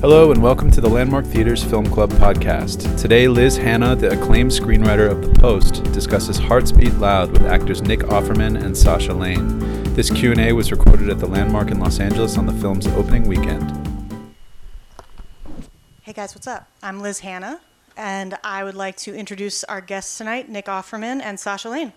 Hello and welcome to the Landmark Theater's Film Club podcast. Today, Liz Hanna, the acclaimed screenwriter of The Post, discusses Hearts Beat Loud with actors Nick Offerman and Sasha Lane. This Q&A was recorded at the Landmark in Los Angeles on the film's opening weekend. Hey guys, what's up? I'm Liz Hanna, and I would like to introduce our guests tonight, Nick Offerman and Sasha Lane.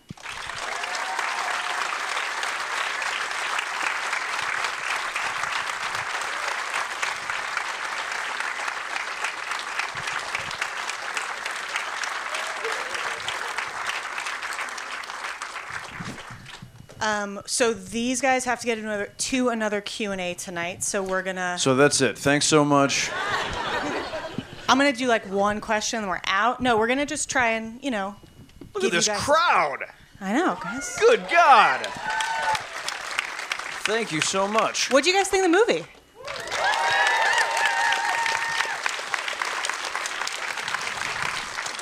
Um, so these guys have to get another to another Q and A tonight. So we're gonna. So that's it. Thanks so much. I'm gonna do like one question, and we're out. No, we're gonna just try and you know. Look at you this guys- crowd. I know, guys. Good God. Thank you so much. What do you guys think of the movie?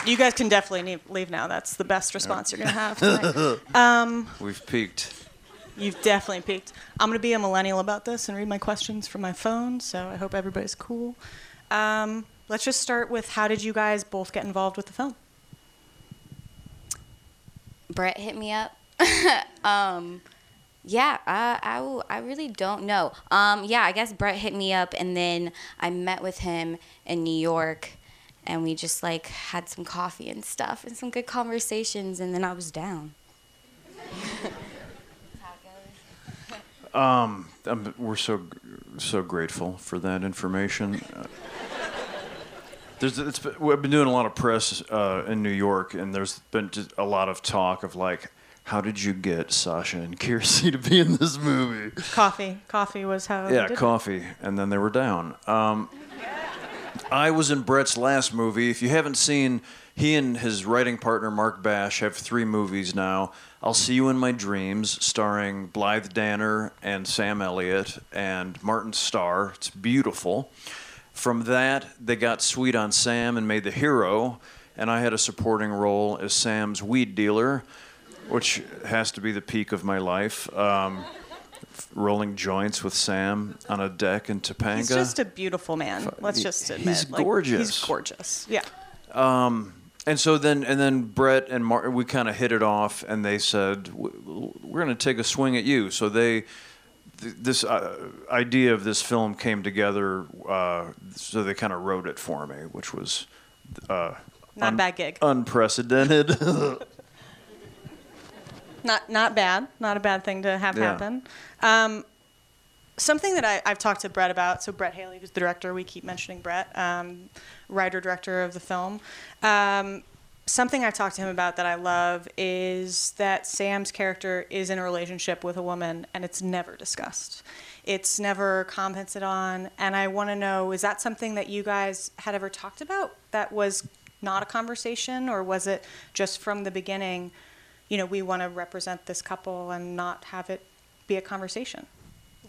You guys can definitely leave- now. That's the best response you're gonna have tonight. We've peaked. You've definitely peaked. I'm gonna be a millennial about this and read my questions from my phone. So I hope everybody's cool. Um, let's just start with how did you guys both get involved with the film? Brett hit me up. um, yeah, I really don't know. Um, yeah, I guess Brett hit me up, and then I met with him in New York, and we just like had some coffee and stuff and some good conversations, and then I was down. Um, we're so so grateful for that information. Uh, There's, it's been, we've been doing a lot of press uh, in New York, and there's been a lot of talk of like, how did you get Sasha and Kiersey to be in this movie? Coffee. Coffee was how. Yeah, did it. coffee, and then they were down. Um, I was in Brett's last movie. If you haven't seen, he and his writing partner Marc Basch have three movies now. I'll See You in My Dreams, starring Blythe Danner and Sam Elliott and Martin Starr. It's beautiful. From that, they got sweet on Sam and made The Hero, and I had a supporting role as Sam's weed dealer, which has to be the peak of my life. Um, rolling joints with Sam on a deck in Topanga. He's just a beautiful man. Let's just admit. he's Like, gorgeous. He's gorgeous. Yeah. And so then, and then Brett and Martin, we kind of hit it off, and they said, "We're going to take a swing at you." So they, th- this uh, idea of this film came together. Uh, so they kind of wrote it for me, which was uh, Not a bad gig. unprecedented. Not not bad. Not a bad thing to have Yeah. happen. Um, something that I, I've talked to Brett about. So Brett Haley, who's the director, we keep mentioning Brett, um, writer director of the film. Um, something I've talked to him about that I love is that Sam's character is in a relationship with a woman, and it's never discussed. It's never commented on, and I want to know: is that something that you guys had ever talked about? That was not a conversation, or was it just from the beginning? you know, we want to represent this couple and not have it be a conversation.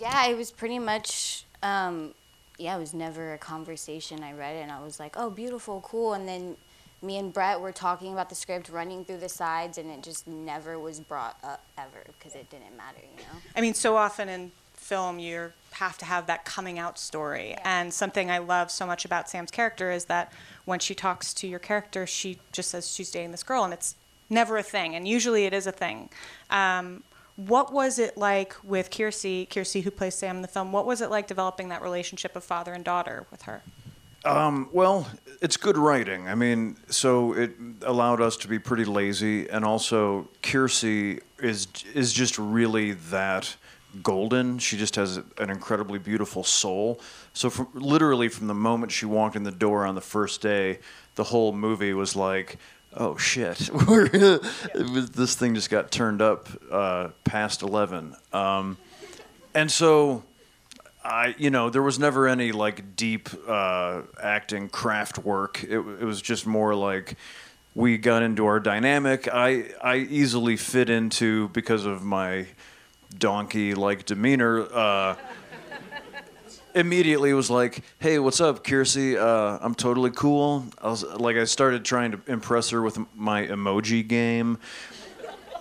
Yeah, it was pretty much. Um, yeah, it was never a conversation. I read it and I was like, "Oh, beautiful, cool." And then me and Brett were talking about the script, running through the sides, and it just never was brought up ever because it didn't matter, you know. I mean, so often in film, you have to have that coming out story. And something I love so much about Sam's character is that when she talks to your character, she just says she's dating this girl, and it's never a thing. And usually it is a thing. Um, what was it like with Kiersey, Kiersey, who plays Sam in the film? What was it like developing that relationship of father and daughter with her? Um, well, it's good writing. I mean, so it allowed us to be pretty lazy, and also Kiersey is is just really that golden. She just has an incredibly beautiful soul. So, from, literally, from the moment she walked in the door on the first day, the whole movie was like. Oh shit! This thing just got turned up uh, past eleven, um, and so I, you know, there was never any like deep uh, acting craft work. It, it was just more like we got into our dynamic. I I easily fit into because of my donkey like demeanor. Uh, immediately was like, "Hey, what's up, Kiersey? Uh, I'm totally cool." I was like, I started trying to impress her with my emoji game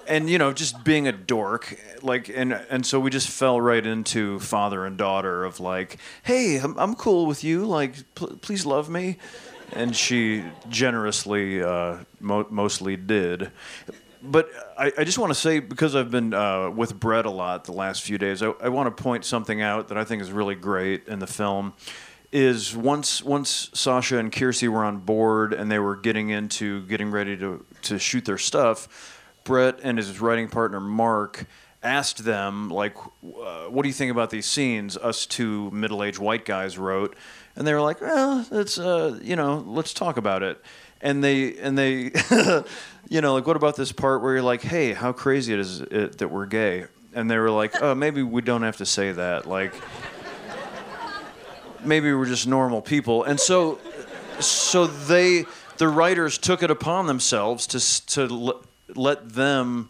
and you know just being a dork like and and so we just fell right into father and daughter of like hey i'm, I'm cool with you like pl- please love me and she generously uh, mo- mostly did but I, I just want to say because I've been uh, with Brett a lot the last few days, I, I want to point something out that I think is really great in the film. Is once once Sasha and Kiersey were on board and they were getting into getting ready to to shoot their stuff, Brett and his writing partner Mark asked them like, uh, "What do you think about these scenes?" Us two middle-aged white guys wrote, and they were like, "Well, it's uh, you know, let's talk about it." And they and they, you know, like, what about this part where you're like, "Hey, how crazy it is it, that we're gay?" And they were like, "Oh, maybe we don't have to say that." Like, maybe we're just normal people. And so, so they, the writers took it upon themselves to to l- let them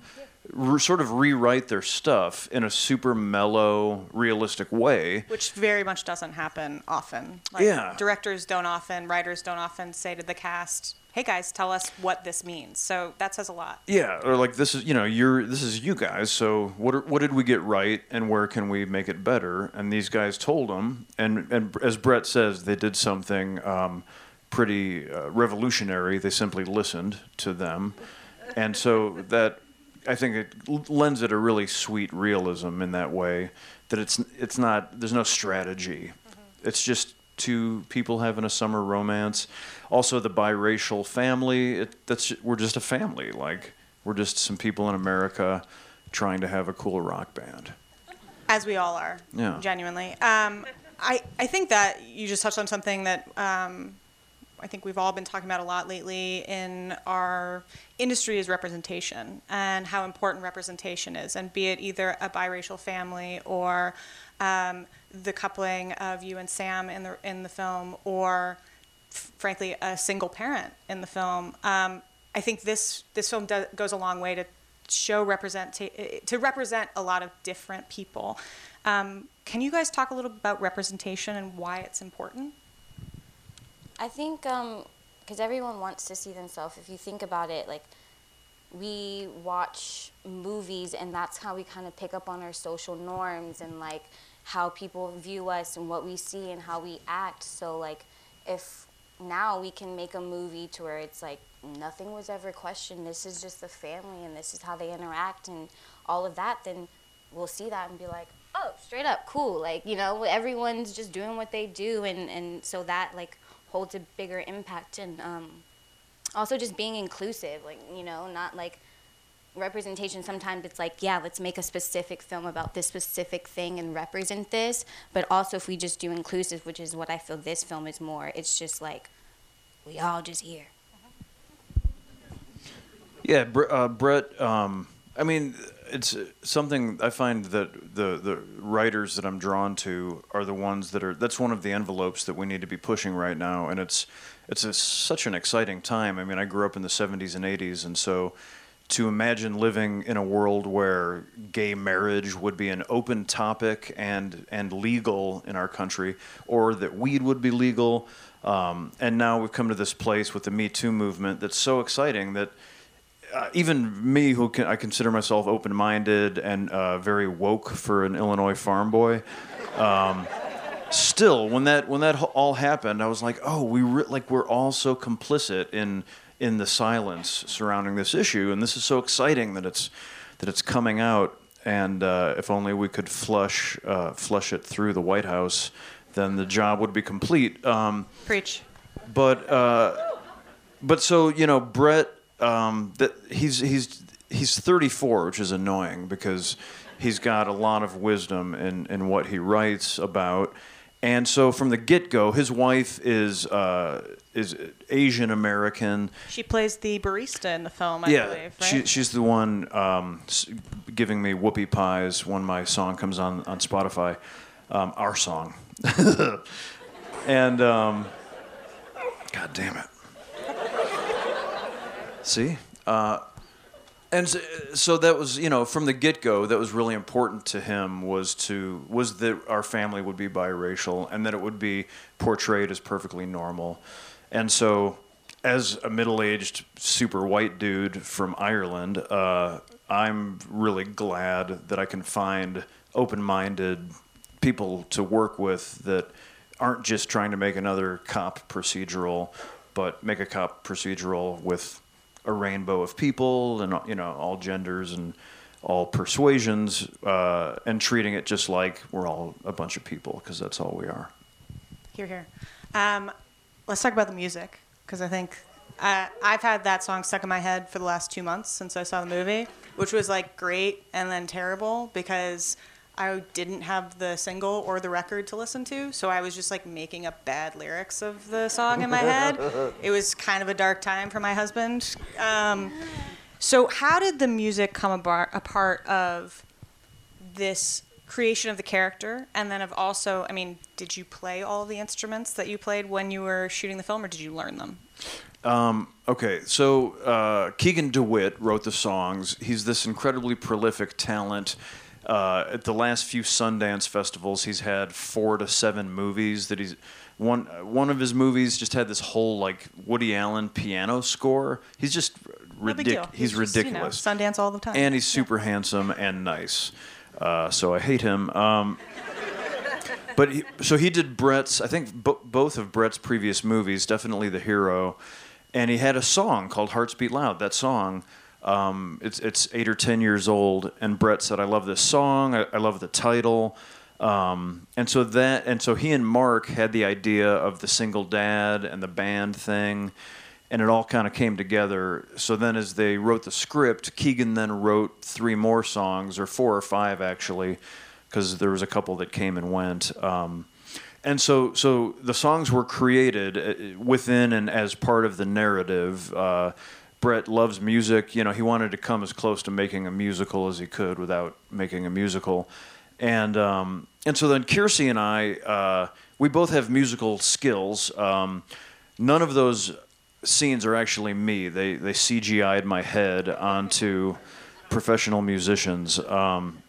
re- sort of rewrite their stuff in a super mellow, realistic way. which very much doesn't happen often. Like, Yeah. Directors don't often, writers don't often say to the cast, "Hey guys, tell us what this means." So that says a lot. Yeah, or like this is you know you're this is you guys. So what are, what did we get right, and where can we make it better? And these guys told them, and and as Brett says, they did something um, pretty uh, revolutionary. They simply listened to them, and so that I think it lends it a really sweet realism in that way. That it's it's not there's no strategy. It's just two people having a summer romance. Also, the biracial family. It, that's we're just a family. Like we're just some people in America trying to have a cool rock band. as we all are. Yeah. Genuinely. Um, I, I think that you just touched on something that um, I think we've all been talking about a lot lately in our industry is representation and how important representation is, and be it either a biracial family or um, the coupling of you and Sam in the in the film, or f- frankly a single parent in the film. Um, I think this this film goes a long way to show represent to represent a lot of different people. Um, can you guys talk a little about representation and why it's important? I think because everyone wants to see themselves. If you think about it, like we watch movies, and that's how we kind of pick up on our social norms and like how people view us and what we see and how we act. So like, if now we can make a movie to where it's like nothing was ever questioned. This is just the family, and this is how they interact, and all of that. Then we'll see that and be like, oh, straight up, cool. Like you know, everyone's just doing what they do, and and so that like holds a bigger impact and um, also just being inclusive like you know not like representation sometimes it's like yeah let's make a specific film about this specific thing and represent this but also if we just do inclusive which is what i feel this film is more it's just like we all just here Yeah, uh, Brett. Um, I mean, it's something I find that the the writers that I'm drawn to are the ones that are. That's one of the envelopes that we need to be pushing right now, and it's it's a, such an exciting time. I mean, I grew up in the '70s and '80s, and so to imagine living in a world where gay marriage would be an open topic and and legal in our country, or that weed would be legal, um, and now we've come to this place with the Me Too movement that's so exciting that uh, even me, who can, I consider myself open-minded and uh, very woke for an Illinois farm boy, um, still, when that when that all happened, I was like, oh, we re- like we're all so complicit in in the silence surrounding this issue, and this is so exciting that it's that it's coming out. And uh, if only we could flush uh, flush it through the White House, then the job would be complete. Um, Preach. but uh, but so you know Brett um, that he's he's he's 34 which is annoying because he's got a lot of wisdom in in what he writes about and so from the get-go his wife is uh, is Asian American She plays the barista in the film, I yeah, believe, right? she, she's the one um, giving me whoopie pies when my song comes on on Spotify. Um, our song, and um, God damn it. See, uh, and so, that was you know from the get go that was really important to him was to was that our family would be biracial and that it would be portrayed as perfectly normal, and so as a middle aged super white dude from Ireland, uh, I'm really glad that I can find open-minded people to work with that aren't just trying to make another cop procedural, but make a cop procedural with a rainbow of people and you know all genders and all persuasions, uh, and treating it just like we're all a bunch of people because that's all we are. Here, here. Um, let's talk about the music because I think uh, I've had that song stuck in my head for the last two months since I saw the movie, which was like great and then terrible because I didn't have the single or the record to listen to, so I was just like making up bad lyrics of the song in my head. it was kind of a dark time for my husband. Um, so, how did the music come a part of this creation of the character, and then of also, I mean, did you play all the instruments that you played when you were shooting the film, or did you learn them? Um, okay, so uh, Keegan DeWitt wrote the songs. He's this incredibly prolific talent. Uh, at the last few Sundance festivals, he's had four to seven movies that he's one. One of his movies just had this whole like Woody Allen piano score. He's just No big deal. ridiculous. He's, just, you know, ridiculous. Sundance all the time. and he's super handsome and nice. Uh, so I hate him. Um, but he, so he did Brett's. I think bo- both of Brett's previous movies, definitely The Hero, and he had a song called "Hearts Beat Loud." That song, um, it's it's eight or ten years old, and Brett said, "I love this song. I, I love the title." Um, and so that and so he and Mark had the idea of the single dad and the band thing and it all kind of came together. So then, as they wrote the script, Keegan then wrote three more songs, or four or five actually, because there was a couple that came and went. Um, and so, so the songs were created uh, within and as part of the narrative. Uh, Brett loves music. You know, he wanted to come as close to making a musical as he could without making a musical. And um, and so then Kiersey and I, uh, we both have musical skills. Um, none of those scenes are actually me. They they CGI'd my head onto professional musicians. Um,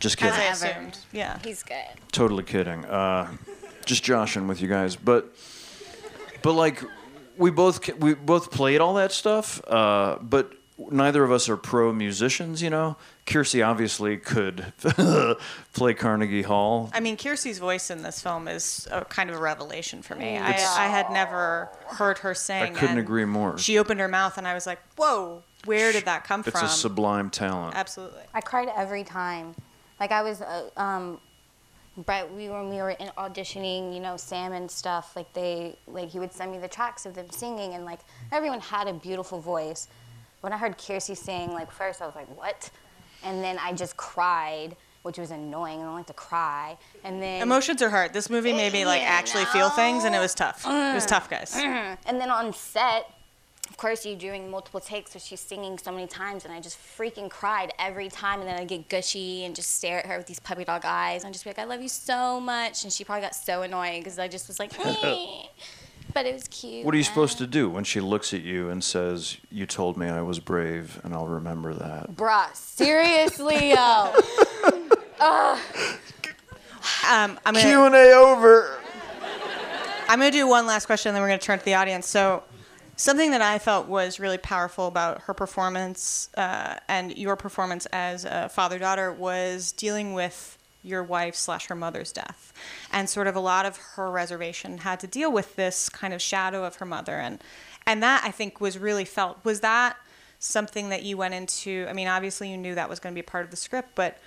just As kidding. I assumed. Yeah. He's good. Totally kidding. Uh, just joshing with you guys, but but like we both we both played all that stuff, uh, but neither of us are pro musicians. You know, Kiersey obviously could play Carnegie Hall. I mean, Kiersey's voice in this film is a kind of a revelation for me. I, I had never heard her sing. I couldn't agree more. She opened her mouth, and I was like, "Whoa, where did that come It's from?" a sublime talent. Absolutely. I cried every time. Like I was, uh, um, Brett. We when we were in auditioning, you know, Sam and stuff. Like they, like he would send me the tracks of them singing, and like everyone had a beautiful voice. When I heard Kiersey sing, like first I was like, what? And then I just cried, which was annoying. I don't like to cry. And then Emotions are hard. This movie made me like actually feel things, and it was tough. It was uh-huh. tough, guys. Uh-huh. And then on set, of course, you're doing multiple takes, so she's singing so many times, and I just freaking cried every time. And then I get gushy and just stare at her with these puppy dog eyes, and just be like, "I love you so much." And she probably got so annoyed because I just was like, "Eh." but it was cute. What are you man. supposed to do when she looks at you and says, "You told me I was brave, and I'll remember that"? Bruh, seriously, yo. Um, I'm Q gonna and A over. I'm gonna do one last question, and then we're gonna turn to the audience. So, something that I felt was really powerful about her performance uh, and your performance as a father daughter was dealing with your wife slash her mother's death, and sort of a lot of her reservation had to deal with this kind of shadow of her mother, and and that I think was really felt. Was that something that you went into? I mean, obviously you knew that was going to be part of the script, but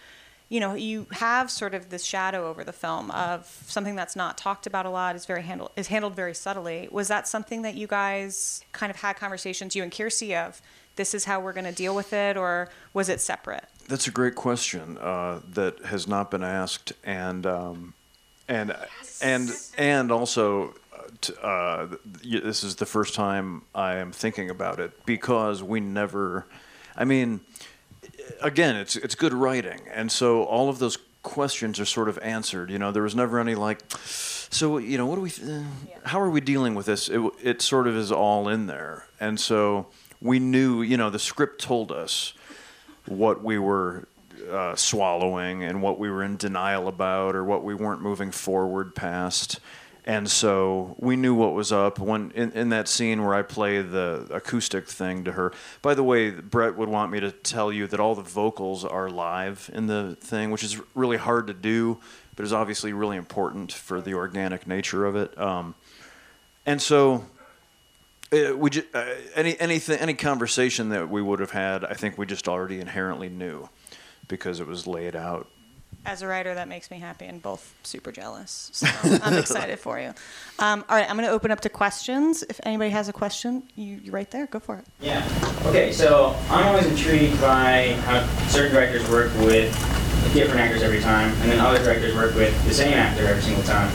you know, you have sort of this shadow over the film of something that's not talked about a lot is very handled is handled very subtly. Was that something that you guys kind of had conversations, you and Kiersey, of this is how we're going to deal with it, or was it separate? That's a great question uh, that has not been asked, and um, and and and also, uh, this is the first time I am thinking about it because we never. I mean, again, it's it's good writing, and so all of those questions are sort of answered. You know, there was never any like, so you know, what do we? Uh, how are we dealing with this? It it sort of is all in there, and so we knew. You know, the script told us what we were uh, swallowing and what we were in denial about or what we weren't moving forward past. And so we knew what was up when in, in that scene where I play the acoustic thing to her. By the way, Brett would want me to tell you that all the vocals are live in the thing, which is really hard to do, but is obviously really important for the organic nature of it. Um, and so uh, uh, any anything any conversation that we would have had, I think we just already inherently knew because it was laid out. As a writer, that makes me happy and both super jealous. So I'm excited for you. Um, all right, I'm going to open up to questions. If anybody has a question, you, you're right there. Go for it. Yeah. Okay, so I'm always intrigued by how certain directors work with different actors every time, and then other directors work with the same actor every single time.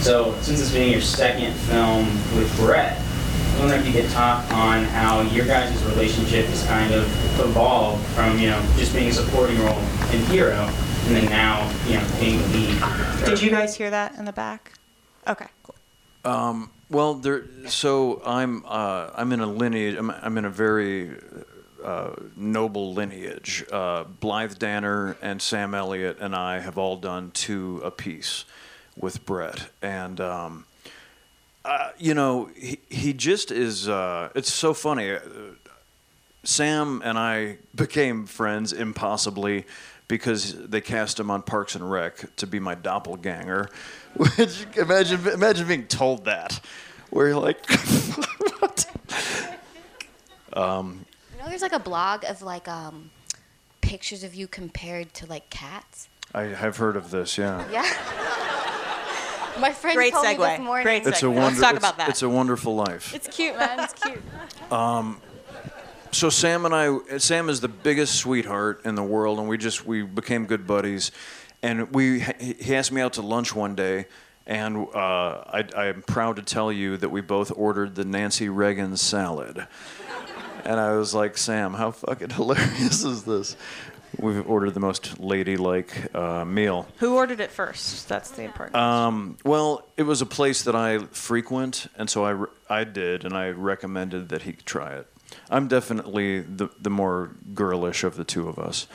So, since this being your second film with Brett, I wonder if you could talk on how your guys' relationship has kind of evolved from, you know, just being a supporting role in Hero, and then now, you know, being the. Did you guys hear that in the back? Okay, cool. Well, there. So I'm uh, I'm in a lineage. I'm, I'm in a very uh, noble lineage. Uh, Blythe Danner and Sam Elliott and I have all done two apiece with Brett, and um, uh, you know he he just is. Uh, it's so funny. Uh, Sam and I became friends impossibly because they cast him on Parks and Rec to be my doppelganger. Which imagine imagine being told that, where you're like, what? You know, there's like a blog of like um, pictures of you compared to like cats. I have heard of this. Yeah, Yeah. My friend Great told me segue. this morning. Great it's a segue. wonder. Let's talk about that. It's a wonderful life. It's cute, man. It's cute. So Sam and I, Sam is the biggest sweetheart in the world, and we just we became good buddies. And we he asked me out to lunch one day, and uh, I, I'm proud to tell you that we both ordered the Nancy Reagan salad. And I was like, Sam, how fucking hilarious is this? We've ordered the most ladylike uh, meal. Who ordered it first? That's the important. Um, well, it was a place that I frequent, and so I, re- I did, and I recommended that he try it. I'm definitely the, the more girlish of the two of us.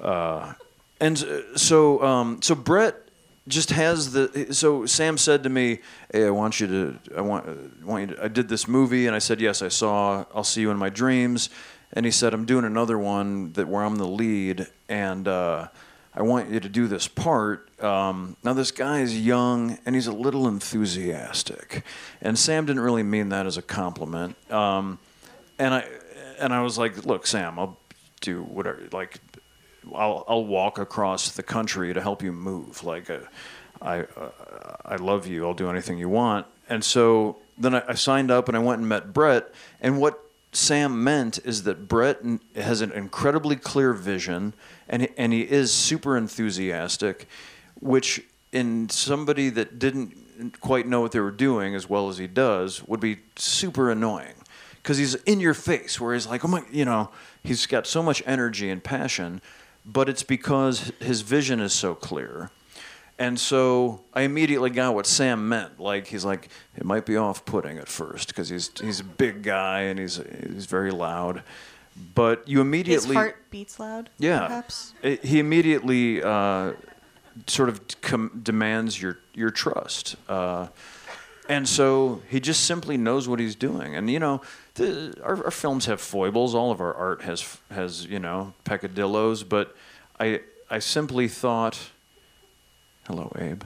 Uh, and uh, so, um, so Brett just has the. So Sam said to me, "Hey, I want you to. I want. I want you to. I did this movie, and I said yes. I saw. I'll see you in my dreams." And he said, "I'm doing another one that where I'm the lead, and uh, I want you to do this part." Um, now this guy is young and he's a little enthusiastic, and Sam didn't really mean that as a compliment. Um, and I and I was like, "Look, Sam, I'll do whatever. Like, I'll I'll walk across the country to help you move. Like, uh, I uh, I love you. I'll do anything you want." And so then I, I signed up and I went and met Brett. And what Sam meant is that Brett has an incredibly clear vision, and and he is super enthusiastic, which in somebody that didn't quite know what they were doing as well as he does would be super annoying because he's in your face where he's like oh my you know he's got so much energy and passion but it's because his vision is so clear and so I immediately got what Sam meant. Like he's like, it might be off-putting at first because he's he's a big guy and he's he's very loud, but you His immediately heart beats loud. yeah Perhaps. It- he immediately uh, sort of com- demands your your trust. Uh, and so he just simply knows what he's doing. And you know, the, our, our films have foibles. All of our art has has you know peccadillos. But I I simply thought, hello, Abe.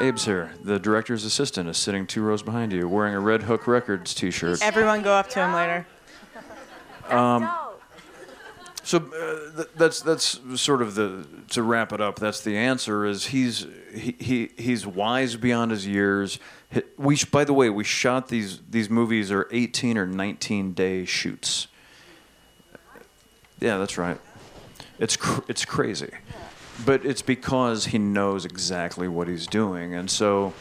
Abe's here. The director's assistant is sitting two rows behind you, wearing a Red Hook Records T-shirt. Everyone go up to him later. Um, So uh, th- that's that's sort of the to wrap it up. That's the answer. Is he's he, he he's wise beyond his years. We by the way we shot these these movies are 18 or 19 day shoots. Yeah, that's right. It's cr- it's crazy, but it's because he knows exactly what he's doing, and so.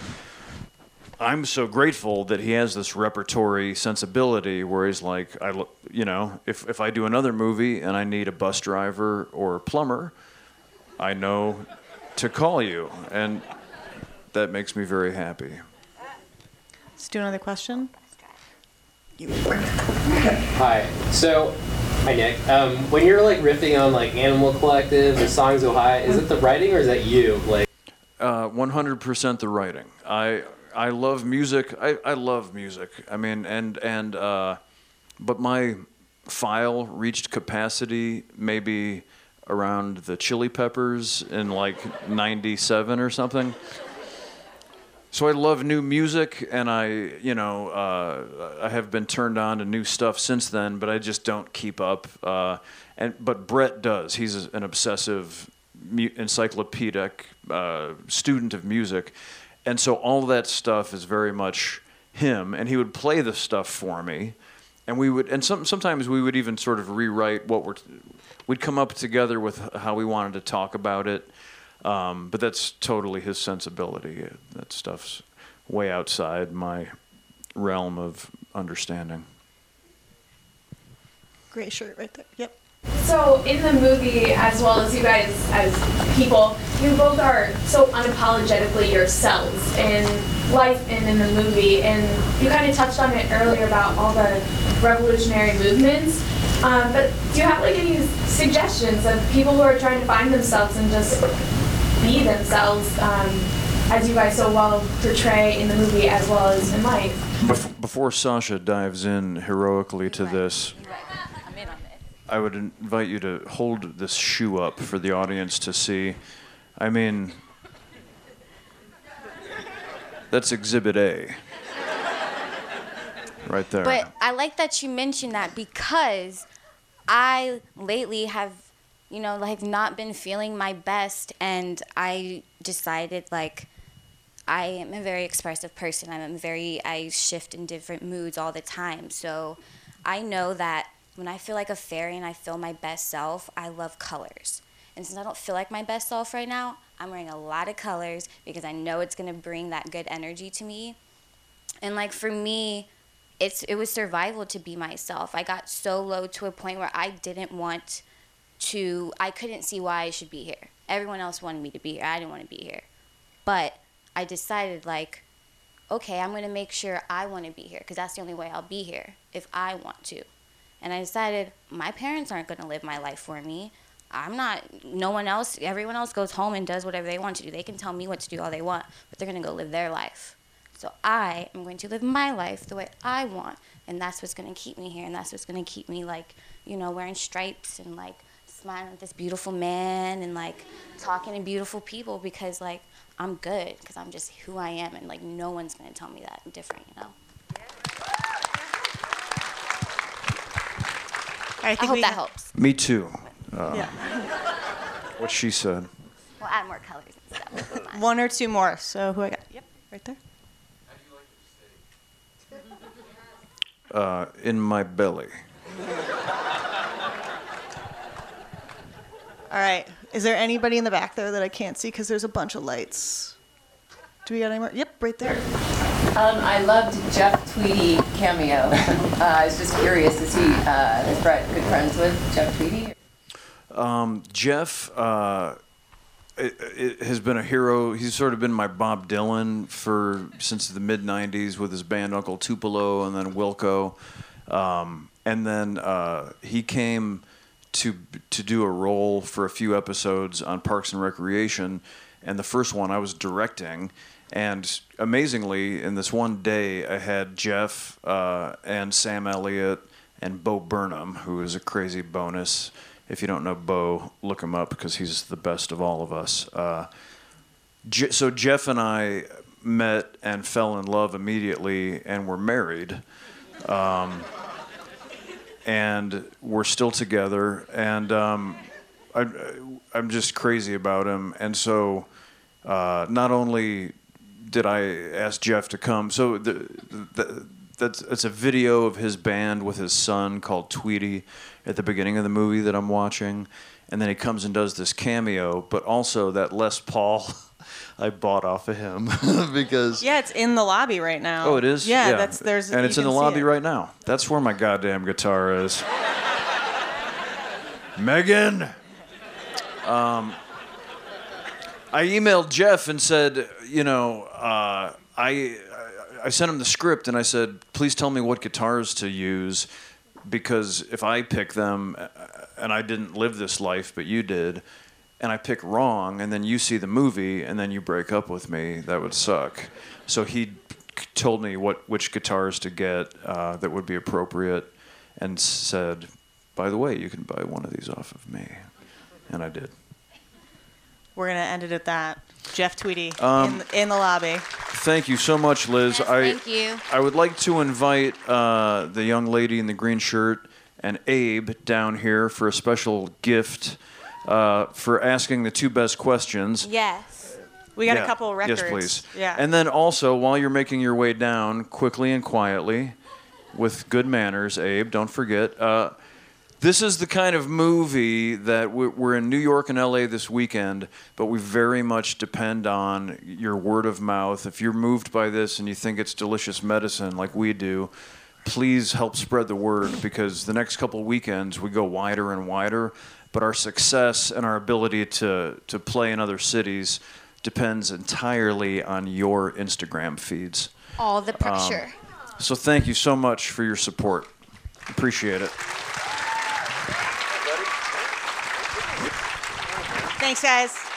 I'm so grateful that he has this repertory sensibility where he's like, I, lo- you know, if, if I do another movie and I need a bus driver or a plumber, I know to call you, and that makes me very happy. Let's do another question. Hi. So, hi Nick. Um, when you're like riffing on like Animal Collective and Songs Go High, is it the writing or is that you? Like, uh, 100% the writing. I I love music. I, I love music. I mean, and and uh, but my file reached capacity maybe around the Chili Peppers in like '97 or something. So I love new music, and I, you know, uh, I have been turned on to new stuff since then, but I just don't keep up. Uh, and but Brett does. He's an obsessive, encyclopedic uh, student of music, and so all that stuff is very much him. And he would play the stuff for me, and we would, and some, sometimes we would even sort of rewrite what we're. We'd come up together with how we wanted to talk about it. Um, but that's totally his sensibility. That stuff's way outside my realm of understanding. Gray shirt right there. Yep. So in the movie, as well as you guys as people, you both are so unapologetically yourselves in life and in the movie. And you kind of touched on it earlier about all the revolutionary movements. Um, but do you have like any suggestions of people who are trying to find themselves and just be themselves, um, as you guys so well portray in the movie as well as in life? Bef- before Sasha dives in heroically to this, I would invite you to hold this shoe up for the audience to see. I mean, that's Exhibit A. Right there. But I like that you mentioned that because I lately have, you know, like not been feeling my best, and I decided like I am a very expressive person. I'm very I shift in different moods all the time. So I know that when I feel like a fairy and I feel my best self, I love colors. And since I don't feel like my best self right now, I'm wearing a lot of colors because I know it's gonna bring that good energy to me. And like for me, it's it was survival to be myself. I got so low to a point where I didn't want to I couldn't see why I should be here. Everyone else wanted me to be here. I didn't want to be here. But I decided like okay, I'm going to make sure I want to be here because that's the only way I'll be here if I want to. And I decided my parents aren't going to live my life for me. I'm not, no one else, everyone else goes home and does whatever they want to do. They can tell me what to do all they want, but they're going to go live their life. So I am going to live my life the way I want. And that's what's going to keep me here. And that's what's going to keep me, like, you know, wearing stripes and, like, smiling at this beautiful man and, like, talking to beautiful people because, like, I'm good because I'm just who I am. And, like, no one's going to tell me that I'm different, you know? I, I hope that have- helps. Me too. Uh, Yeah. What she said. We'll add more colors and stuff. One or two more. So who I got? Yep, right there. How do you like your stake? Uh, in my belly. All right. Is there anybody in the back there that I can't see because there's a bunch of lights? Do we got any more? Yep, right there. Um, I loved Jeff Tweedy cameo. uh, I was just curious, is he, uh, is Brett good friends with Jeff Tweedy? Um, Jeff uh, it, it has been a hero. He's sort of been my Bob Dylan for since the mid '90s with his band Uncle Tupelo and then Wilco, um, and then uh, he came to to do a role for a few episodes on Parks and Recreation, and the first one I was directing. And amazingly, in this one day, I had Jeff uh, and Sam Elliott and Bo Burnham, who is a crazy bonus. If you don't know Bo, look him up because he's the best of all of us. Uh, so Jeff and I met and fell in love immediately, and were married. Um, and we're still together, and um, I, I'm just crazy about him. And so, uh, not only did I ask Jeff to come, so the, the, that's it's a video of his band with his son called Tweedy at the beginning of the movie that I'm watching, and then he comes and does this cameo, but also that Les Paul I bought off of him because Yeah, it's in the lobby right now. Oh, it is. Yeah, that's there's. and it's in the lobby it. right now. That's where my goddamn guitar is. Megan. Um, I emailed Jeff and said, you know, uh, I I sent him the script and I said, please tell me what guitars to use, because if I pick them, uh, and I didn't live this life, but you did, and I pick wrong, and then you see the movie, and then you break up with me, that would suck. So he told me what which guitars to get uh, that would be appropriate, and said, "By the way, you can buy one of these off of me," and I did. We're gonna end it at that. Jeff Tweedy Um, in, in the lobby. Thank you so much, Liz. Yes, I, thank you. I would like to invite uh, the young lady in the green shirt and Abe down here for a special gift uh, for asking the two best questions. Yes. We got Yeah. a couple of records. Yes, please. Yeah. And then also, while you're making your way down, quickly and quietly, with good manners, Abe, don't forget. Uh, this is the kind of movie that we're, in New York and LA this weekend, but we very much depend on your word of mouth. If you're moved by this and you think it's delicious medicine like we do, please help spread the word because the next couple weekends we go wider and wider. But our success and our ability to, to play in other cities depends entirely on your Instagram feeds. All the pressure. Um, so thank you so much for your support. Appreciate it. Thanks, guys.